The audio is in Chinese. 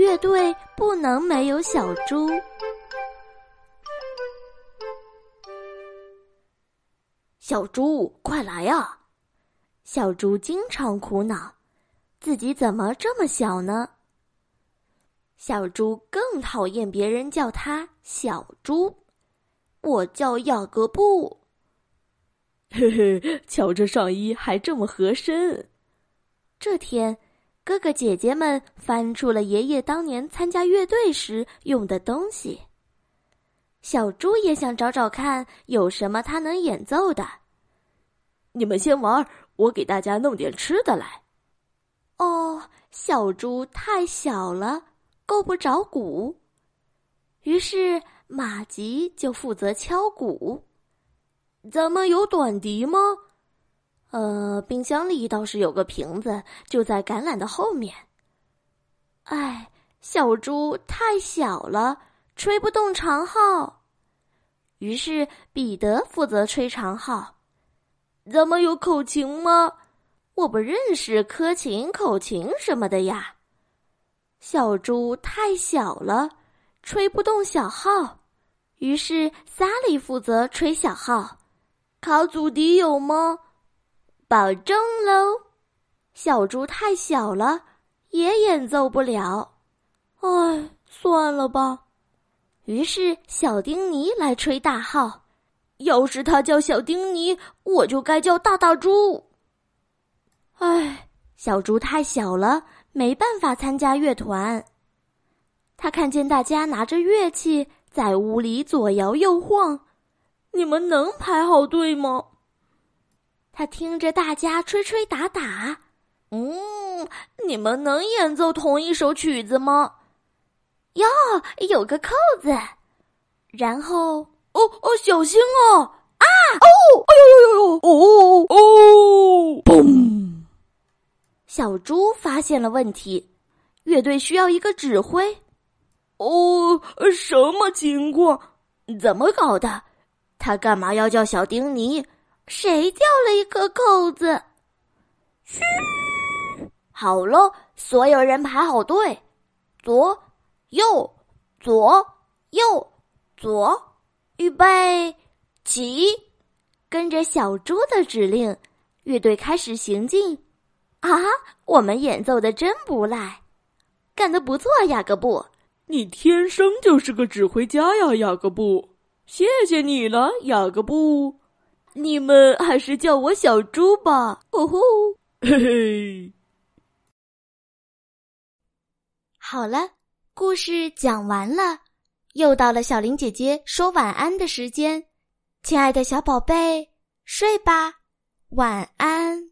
乐队不能没有小猪。小猪，快来呀！小猪经常苦恼，自己怎么这么小呢？小猪更讨厌别人叫它小猪。我叫雅各布。嘿嘿，瞧这上衣还这么合身。这天，哥哥姐姐们翻出了爷爷当年参加乐队时用的东西。小猪也想找找看有什么他能演奏的。你们先玩，我给大家弄点吃的来。哦，小猪太小了，够不着鼓。于是马吉就负责敲鼓。咱们有短笛吗？呃，冰箱里倒是有个瓶子，就在橄榄的后面。哎，小猪太小了，吹不动长号。于是彼得负责吹长号。咱们有口琴吗？我不认识科琴、口琴什么的呀。小猪太小了，吹不动小号。于是萨利负责吹小号。卡祖笛有吗？保证喽！小猪太小了，也演奏不了。唉，算了吧。于是小丁尼来吹大号。要是他叫小丁尼，我就该叫大大猪。唉，小猪太小了，没办法参加乐团。他看见大家拿着乐器在屋里左摇右晃，你们能排好队吗？他听着大家吹吹打打，嗯，你们能演奏同一首曲子吗？哟，有个扣子。然后，哦哦，小心哦！啊！哦！哎呦呦呦！哦哦！嘣！小猪发现了问题，乐队需要一个指挥。哦，什么情况？怎么搞的？他干嘛要叫小丁尼？谁掉了一颗扣子？嘘！好了，所有人排好队，左、右、左、右、左，预备，起！跟着小猪的指令，乐队开始行进。啊，我们演奏的真不赖，干得不错，雅各布！你天生就是个指挥家呀，雅各布！谢谢你了，雅各布。你们还是叫我小猪吧，哦吼，嘿嘿。好了，故事讲完了，又到了小林姐姐说晚安的时间，亲爱的小宝贝，睡吧，晚安。